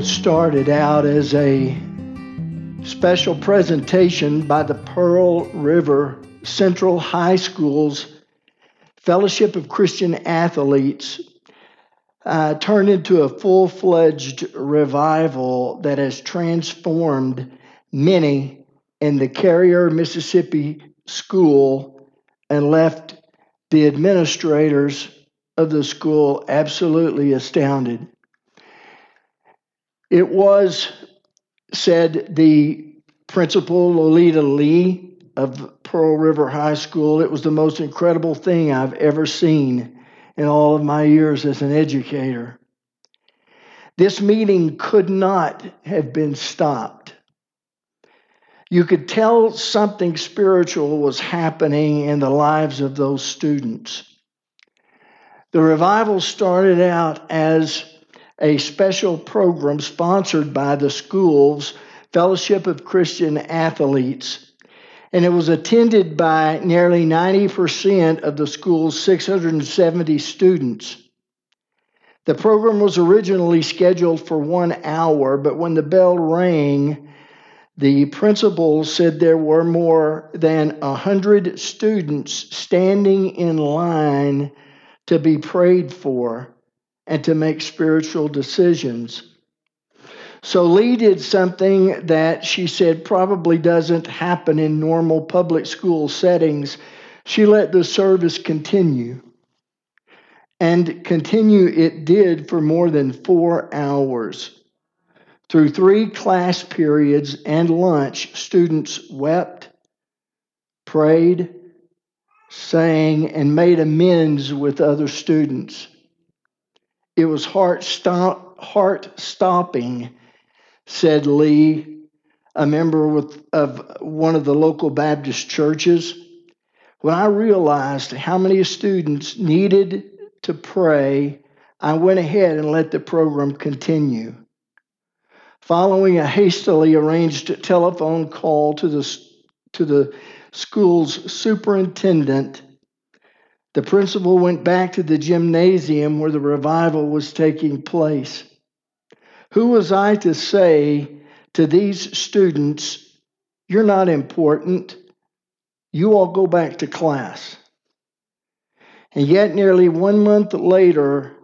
what started out as a special presentation by the Pearl River Central High School's Fellowship of Christian Athletes uh, turned into a full fledged revival that has transformed many in the Carriere, Mississippi school and left the administrators of the school absolutely astounded. It was, said the principal, Lolita Lee of Pearl River High School, it was the most incredible thing I've ever seen in all of my years as an educator. This meeting could not have been stopped. You could tell something spiritual was happening in the lives of those students. The revival started out as a special program sponsored by the school's Fellowship of Christian Athletes, and it was attended by nearly 90% of the school's 670 students. The program was originally scheduled for one hour, but when the bell rang, the principal said there were more than 100 students standing in line to be prayed for and to make spiritual decisions. So Lee did something that she said probably doesn't happen in normal public school settings. She let the service continue. And continue it did for more than four hours. Through three class periods and lunch, students wept, prayed, sang, and made amends with other students. It was heart, stop, heart stopping, said Lee, a member with, of one of the local Baptist churches. When I realized how many students needed to pray, I went ahead and let the program continue. Following a hastily arranged telephone call to the, to the school's superintendent, the principal went back to the gymnasium where the revival was taking place. Who was I to say to these students, You're not important, you all go back to class? And yet, nearly one month later,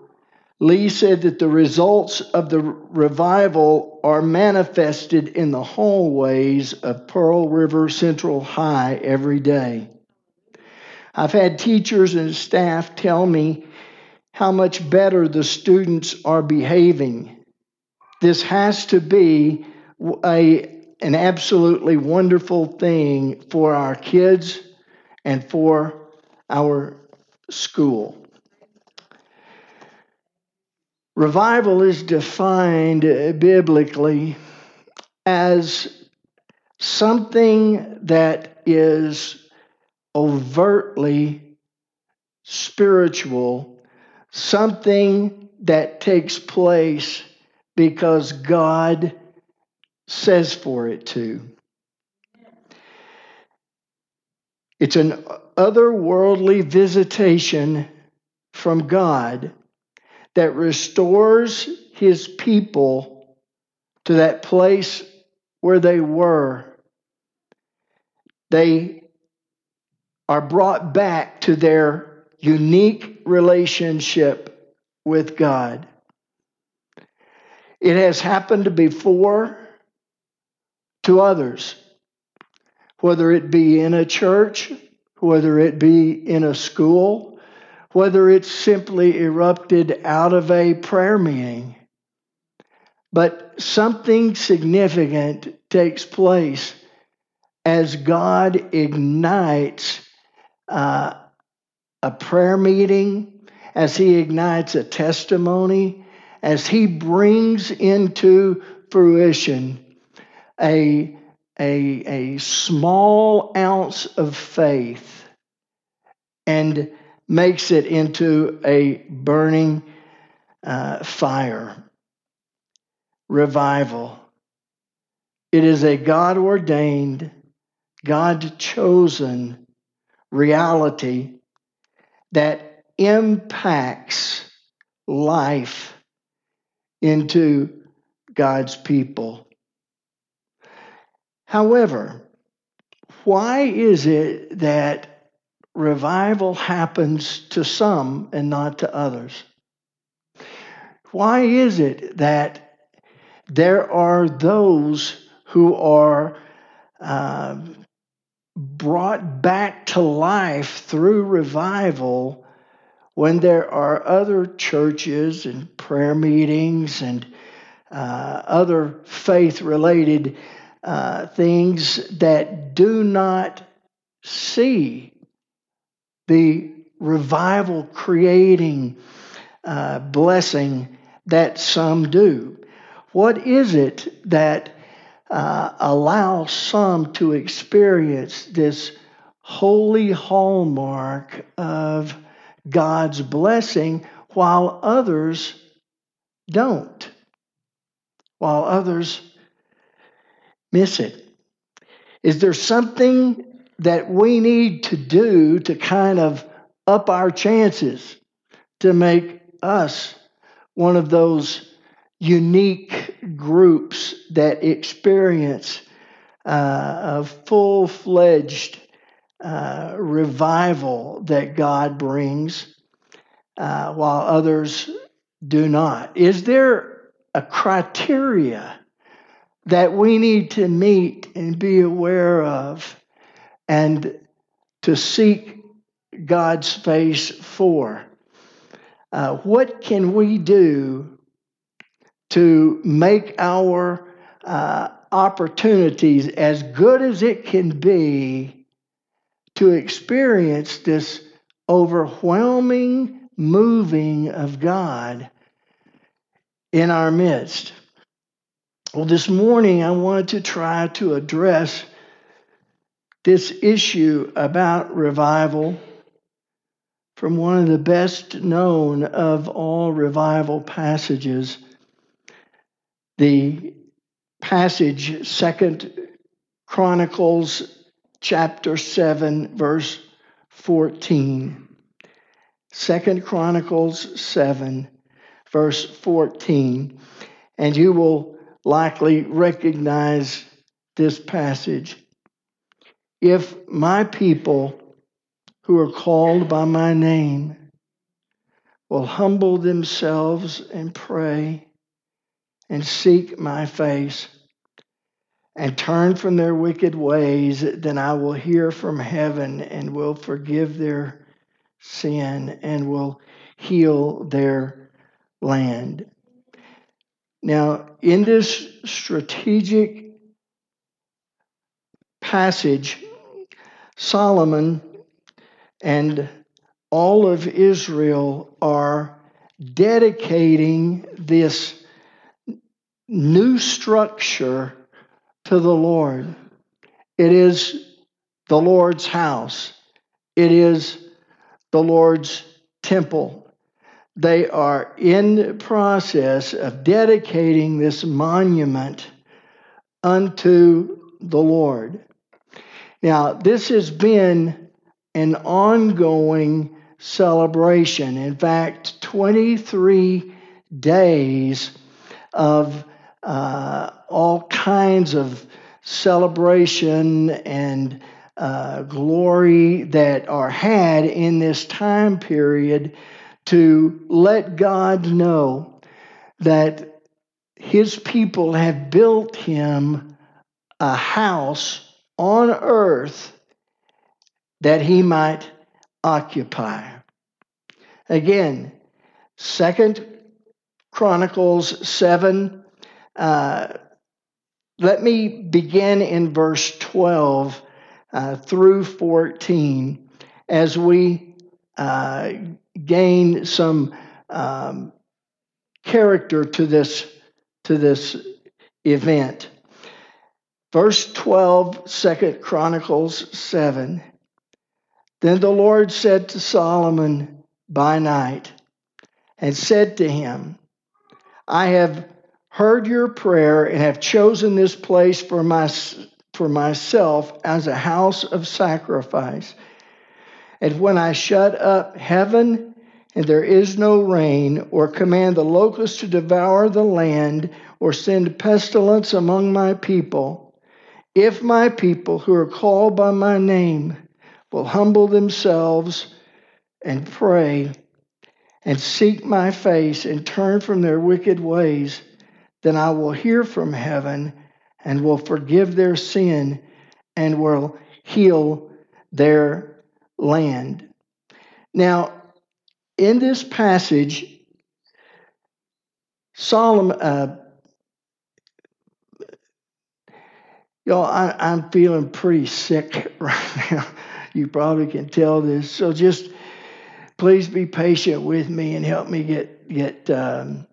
Lee said that the results of the revival are manifested in the hallways of Pearl River Central High every day. I've had teachers and staff tell me how much better the students are behaving. This has to be a, an absolutely wonderful thing for our kids and for our school. Revival is defined biblically as something that is overtly spiritual, something that takes place because God says for it to. It's an otherworldly visitation from God that restores his people to that place where they were. They are brought back to their unique relationship with God. It has happened before to others, whether it be in a church, whether it be in a school, whether it simply erupted out of a prayer meeting. But something significant takes place as God ignites uh, a prayer meeting, as He ignites a testimony, as He brings into fruition a, a, a small ounce of faith and makes it into a burning uh, fire. Revival. It is a God ordained, God chosen reality that impacts life into God's people. However, why is it that revival happens to some and not to others? Why is it that there are those who are uh, brought back to life through revival when there are other churches and prayer meetings and uh, other faith related uh, things that do not see the revival creating uh, blessing that some do. What is it that uh, allows some to experience this holy hallmark of God's blessing while others don't? While others miss it? Is there something that we need to do to kind of up our chances to make us one of those unique groups that experience uh, a full fledged uh, revival that God brings, uh, while others do not? Is there a criteria that we need to meet and be aware of and to seek God's face for. Uh, what can we do to make our uh, opportunities as good as it can be to experience this overwhelming moving of God in our midst? Well, this morning I wanted to try to address this issue about revival from one of the best known of all revival passages, the passage Second Chronicles chapter 7 verse 14. Second Chronicles 7 verse 14. And you will likely recognize this passage. If my people who are called by my name will humble themselves and pray and seek my face and turn from their wicked ways, then I will hear from heaven and will forgive their sin and will heal their land. Now, in this strategic passage, Solomon and all of Israel are dedicating this new structure to the Lord. It is the Lord's house, it is the Lord's temple they are in the process of dedicating this monument unto the Lord. Now, this has been an ongoing celebration. In fact, 23 days of uh, all kinds of celebration and uh, glory that are had in this time period to let God know that his people have built him a house on earth that he might occupy. Again, Second Chronicles 7. Uh, let me begin in verse 12 uh, through 14 as we uh, gain some um, character to this to this event. Verse 12, 2 Chronicles 7. Then the Lord said to Solomon by night, and said to him, I have heard your prayer and have chosen this place for, my, for myself as a house of sacrifice. And when I shut up heaven and there is no rain, or command the locusts to devour the land, or send pestilence among my people, if my people who are called by my name will humble themselves and pray and seek my face and turn from their wicked ways, then I will hear from heaven and will forgive their sin and will heal their land. Now, in this passage, Solomon, uh, y'all, I, I'm feeling pretty sick right now. You probably can tell this. So just please be patient with me and help me get get um,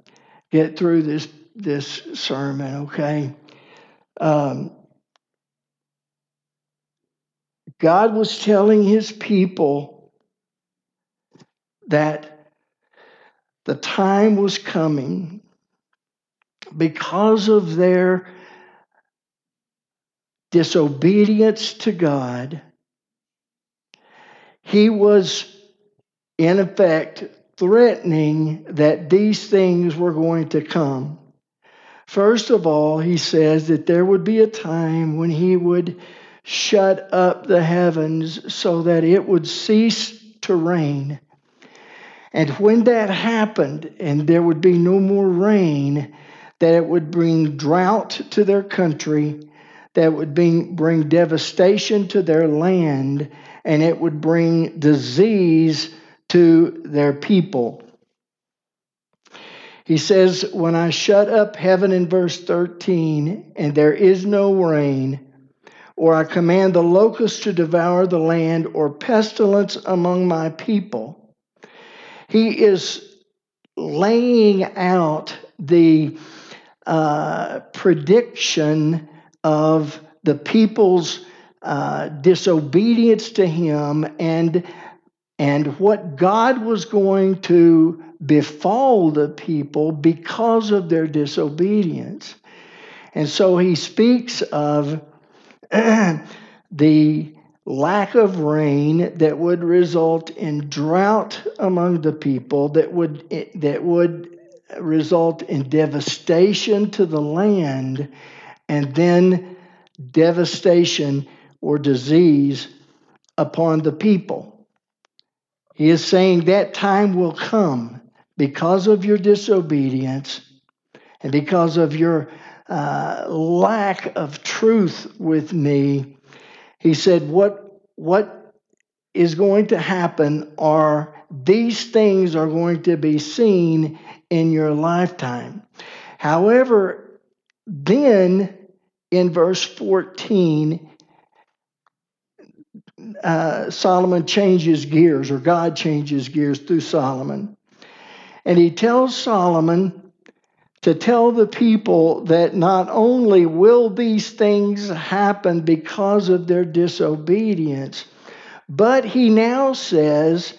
get through this this sermon. Okay. Um, God was telling his people that the time was coming because of their disobedience to God. He was, in effect, threatening that these things were going to come. First of all, he says that there would be a time when he would shut up the heavens so that it would cease to rain. And when that happened and there would be no more rain, that it would bring drought to their country, that would bring, bring devastation to their land, and it would bring disease to their people. He says, When I shut up heaven in verse 13, and there is no rain, or I command the locusts to devour the land, or pestilence among my people. He is laying out the uh, prediction of the people's uh, disobedience to him and and what God was going to befall the people because of their disobedience. And so he speaks of the lack of rain that would result in drought among the people that would that would result in devastation to the land and then devastation or disease upon the people. He is saying that time will come because of your disobedience and because of your uh, lack of truth with me. He said, What, what is going to happen are these things are going to be seen in your lifetime. However, then in verse 14, uh, Solomon changes gears, or God changes gears through Solomon. And he tells Solomon to tell the people that not only will these things happen because of their disobedience, but he now says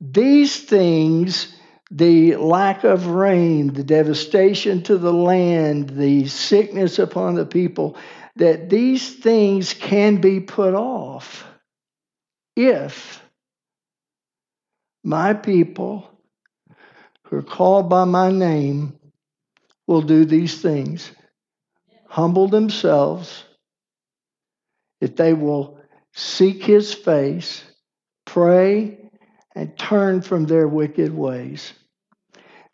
these things the lack of rain, the devastation to the land, the sickness upon the people, that these things can be put off if my people who are called by my name will do these things. Humble themselves, if they will seek his face, pray, and turn from their wicked ways.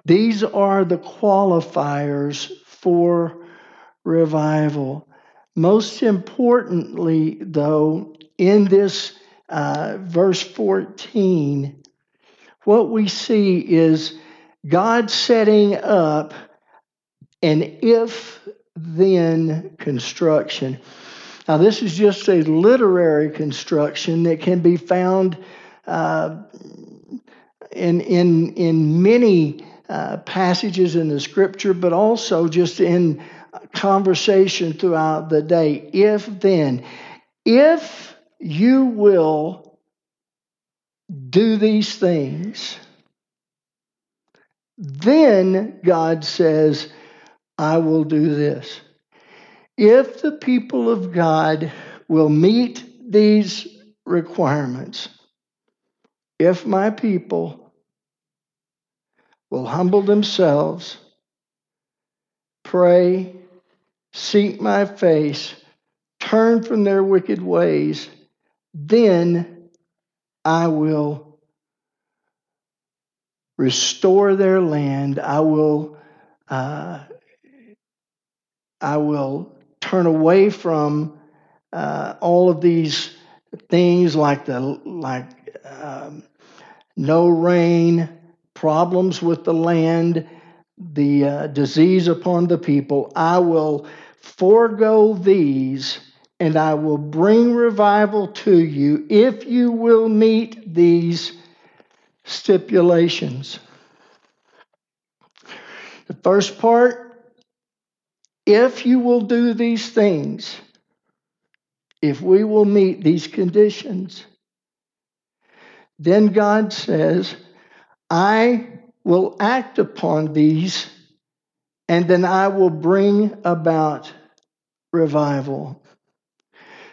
These are the qualifiers for revival. Most importantly, though, in this uh, verse 14, what we see is God setting up an if then construction. Now, this is just a literary construction that can be found uh, in, in, in many uh, passages in the scripture, but also just in conversation throughout the day. If then, if you will do these things, then God says, I will do this. If the people of God will meet these requirements, if my people will humble themselves, pray, seek my face, turn from their wicked ways, then I will restore their land. I will, uh, I will turn away from uh, all of these things like the like um, no rain, problems with the land, the uh, disease upon the people. I will forego these and I will bring revival to you if you will meet these stipulations. The first part, if you will do these things, if we will meet these conditions, then God says, I will act upon these and then I will bring about revival.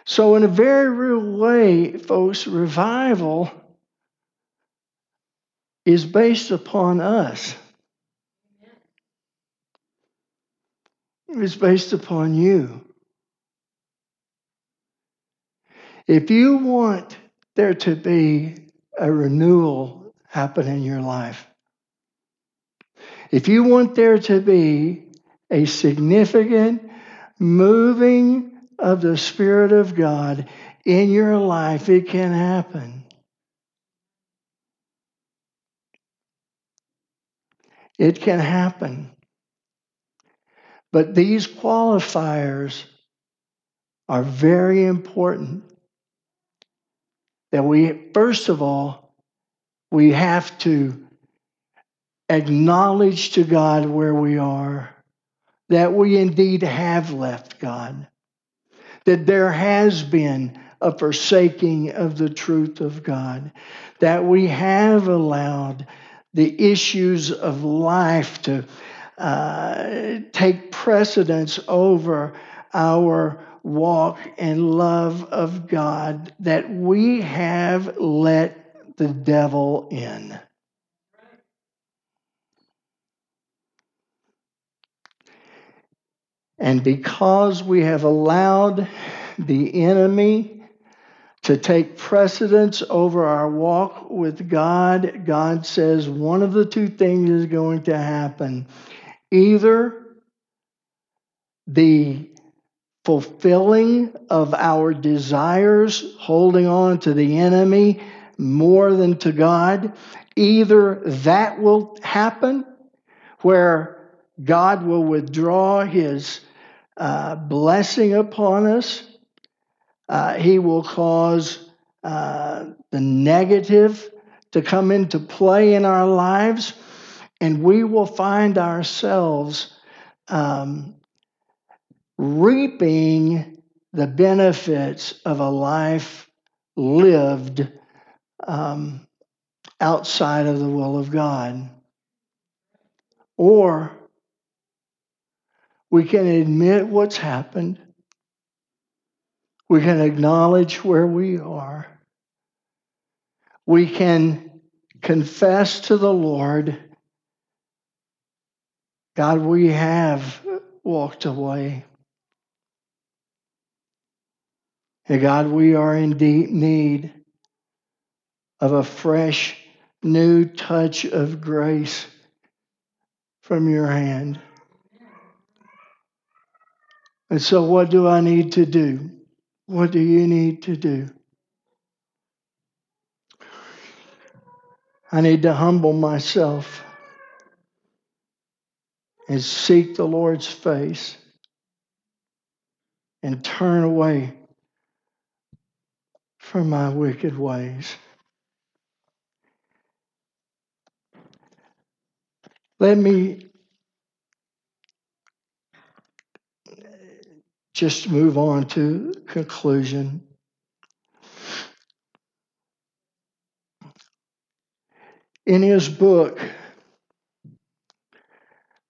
So, in a very real way, folks, revival is based upon us. It's based upon you. If you want there to be a renewal happen in your life, if you want there to be a significant moving of the Spirit of God in your life, it can happen. It can happen. But these qualifiers are very important. That we, first of all, we have to acknowledge to God where we are, that we indeed have left God that there has been a forsaking of the truth of God, that we have allowed the issues of life to uh, take precedence over our walk and love of God, that we have let the devil in. And because we have allowed the enemy to take precedence over our walk with God, God says one of the two things is going to happen. Either the fulfilling of our desires, holding on to the enemy more than to God, either that will happen where God will withdraw his uh, blessing upon us. Uh, he will cause uh, the negative to come into play in our lives, and we will find ourselves um, reaping the benefits of a life lived um, outside of the will of God. Or we can admit what's happened. We can acknowledge where we are. We can confess to the Lord God, we have walked away. And God, we are in deep need of a fresh, new touch of grace from your hand. And so, what do I need to do? What do you need to do? I need to humble myself and seek the Lord's face and turn away from my wicked ways. Let me just move on to conclusion. In his book,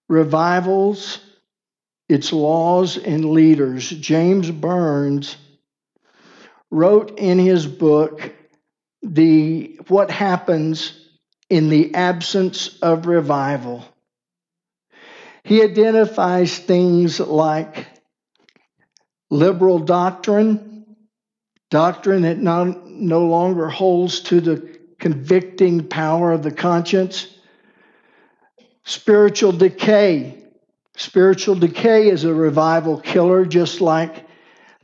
Revivals, Its Laws and Leaders, James Burns wrote in his book the what happens in the absence of revival. He identifies things like liberal doctrine, doctrine that not, no longer holds to the convicting power of the conscience, spiritual decay. Spiritual decay is a revival killer, just like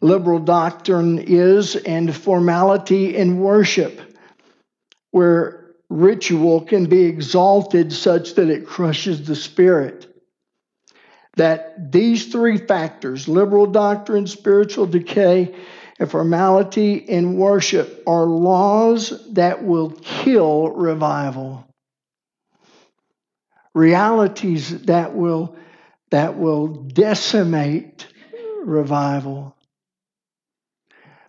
liberal doctrine is, and formality in worship, where ritual can be exalted such that it crushes the spirit. That these three factors liberal doctrine, spiritual decay, and formality in worship are laws that will kill revival. Realities that will, that will decimate revival.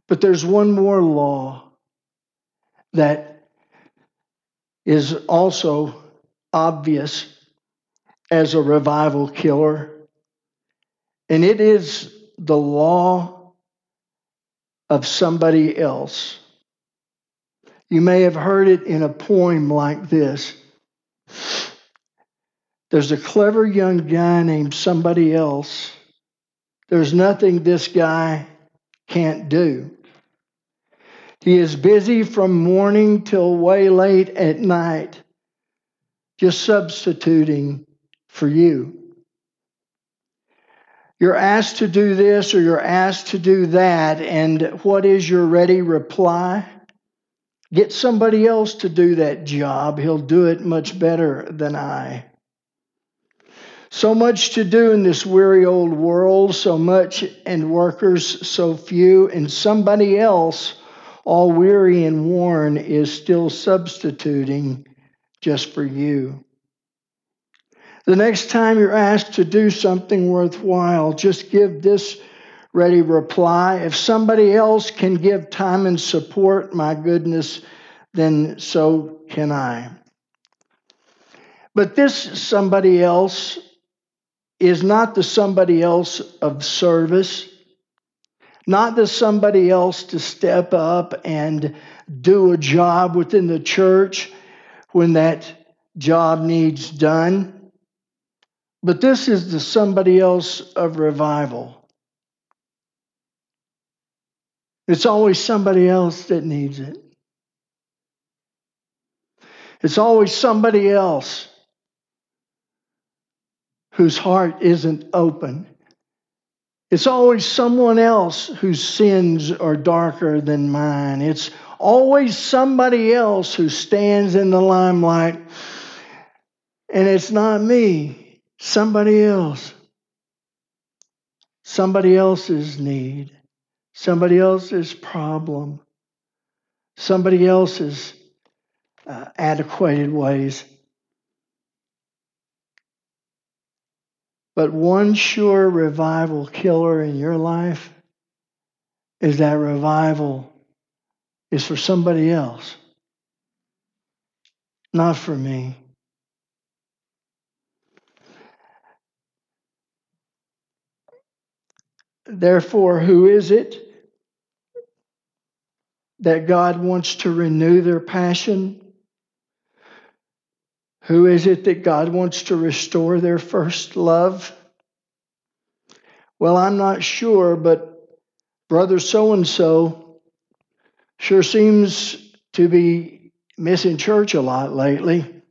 But there's one more law that is also obvious as a revival killer, and it is the law of somebody else. You may have heard it in a poem like this. There's a clever young guy named somebody else. There's nothing this guy can't do. He is busy from morning till way late at night, just substituting for you. You're asked to do this or you're asked to do that, and what is your ready reply? Get somebody else to do that job. He'll do it much better than I. So much to do in this weary old world, so much, and workers so few, and somebody else all weary and worn, is still substituting just for you. The next time you're asked to do something worthwhile, just give this ready reply. If somebody else can give time and support, my goodness, then so can I. But this somebody else is not the somebody else of service not to somebody else to step up and do a job within the church when that job needs done. But this is the somebody else of revival. It's always somebody else that needs it. It's always somebody else whose heart isn't open it's always someone else whose sins are darker than mine. It's always somebody else who stands in the limelight. And it's not me, somebody else. Somebody else's need, somebody else's problem, somebody else's uh, adequated ways. But one sure revival killer in your life is that revival is for somebody else, not for me. Therefore, who is it that God wants to renew their passion? Who is it that God wants to restore their first love? Well, I'm not sure, but brother so and so sure seems to be missing church a lot lately.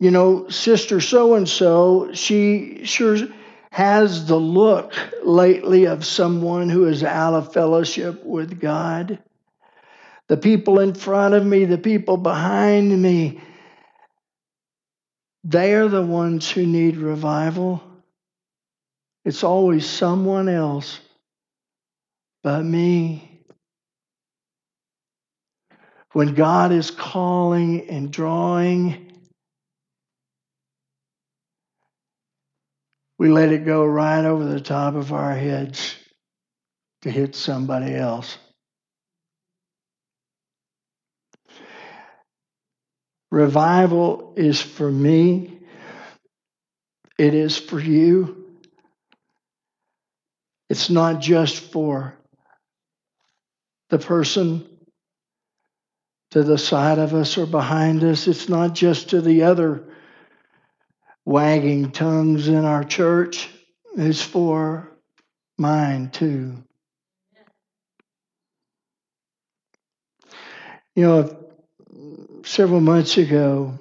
You know, sister so and so, she sure has the look lately of someone who is out of fellowship with God. The people in front of me, the people behind me, they are the ones who need revival. It's always someone else but me. When God is calling and drawing, we let it go right over the top of our heads to hit somebody else. Revival is for me, it is for you. It's not just for the person to the side of us or behind us, it's not just to the other wagging tongues in our church is for mine too. You know, several months ago,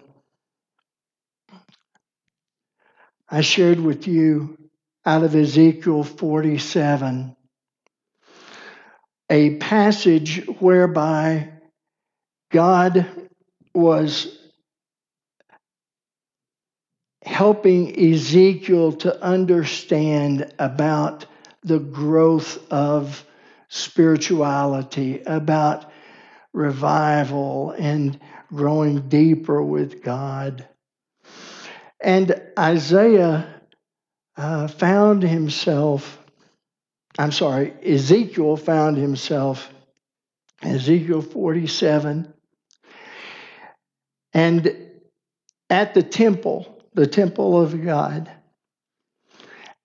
I shared with you out of Ezekiel 47 a passage whereby God was helping Ezekiel to understand about the growth of spirituality, about revival and growing deeper with God. And Isaiah uh, found himself, I'm sorry, Ezekiel found himself, Ezekiel 47, and at the temple, the temple of God.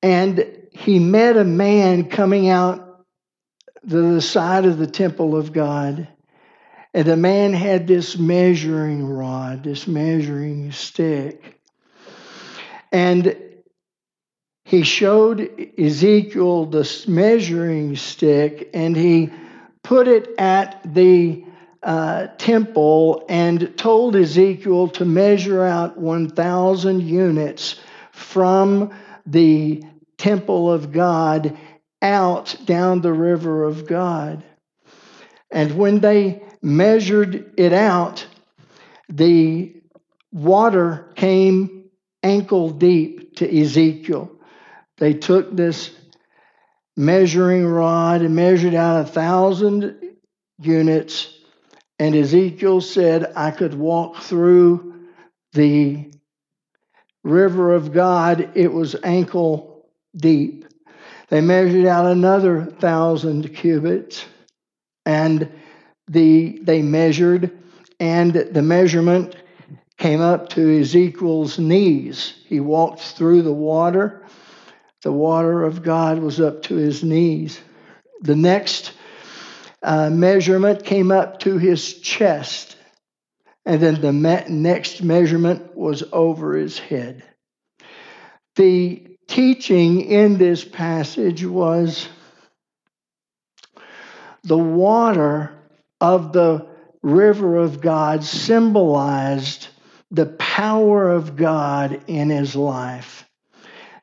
And he met a man coming out the side of the temple of God. And the man had this measuring rod, this measuring stick. And he showed Ezekiel the measuring stick and he put it at the uh, temple and told Ezekiel to measure out 1,000 units from the temple of God out down the river of God. And when they measured it out, the water came ankle deep to Ezekiel. They took this measuring rod and measured out a thousand units. And Ezekiel said, I could walk through the river of God. It was ankle deep. They measured out another thousand cubits and the they measured and the measurement came up to Ezekiel's knees. He walked through the water the water of God was up to his knees. The next uh, measurement came up to his chest. And then the me- next measurement was over his head. The teaching in this passage was the water of the river of God symbolized the power of God in his life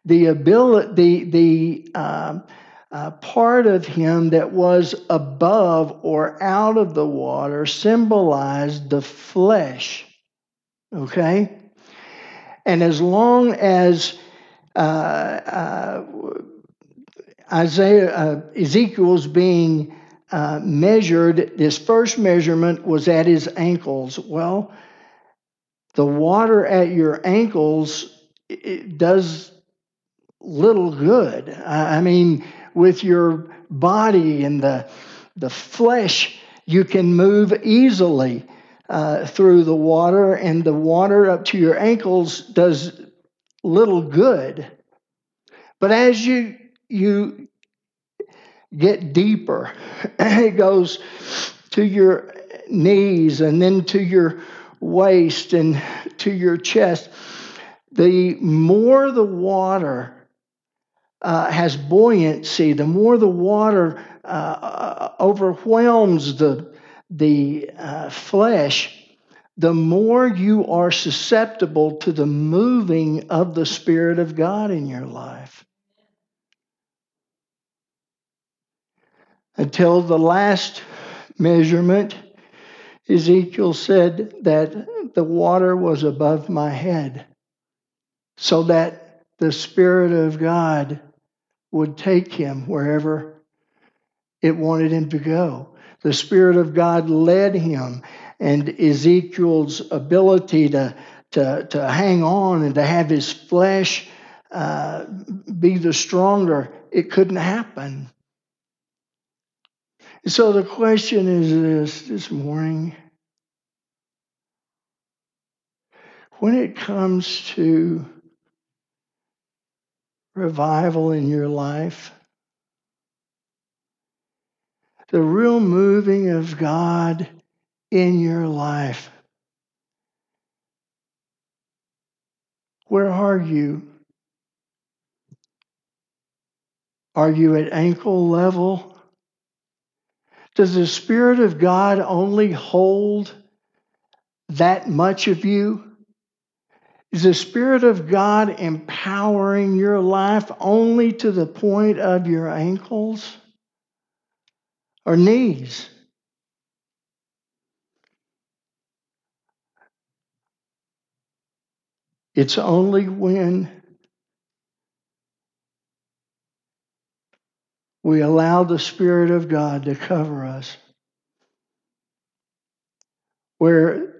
the ability, the, the uh, uh, part of him that was above or out of the water symbolized the flesh. Okay? And as long as uh, uh Isaiah, uh, Ezekiel's being uh, measured, this first measurement was at his ankles. Well, the water at your ankles does little good. I mean, with your body and the, the flesh, you can move easily uh, through the water, and the water up to your ankles does little good. But as you you get deeper, it goes to your knees and then to your waist and to your chest. The more the water uh, has buoyancy, the more the water uh, uh, overwhelms the, the uh, flesh, the more you are susceptible to the moving of the Spirit of God in your life. Until the last measurement, Ezekiel said that the water was above my head, so that the Spirit of God would take him wherever it wanted him to go. The Spirit of God led him, and Ezekiel's ability to, to, to hang on and to have his flesh uh, be the stronger, it couldn't happen. So the question is this this morning when it comes to revival in your life, the real moving of God in your life. Where are you? Are you at ankle level? Does the Spirit of God only hold that much of you? Is the Spirit of God empowering your life only to the point of your ankles or knees? It's only when we allow the Spirit of God to cover us, where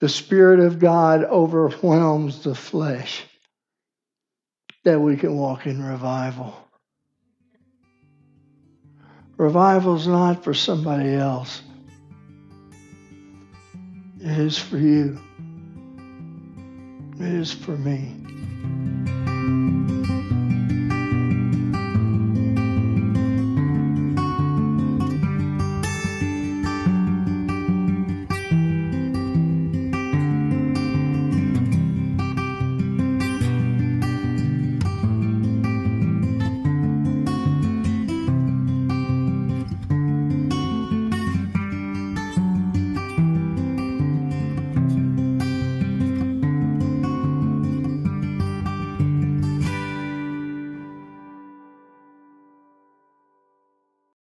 the Spirit of God overwhelms the flesh, that we can walk in revival. Revival is not for somebody else. It is for you. It is for me.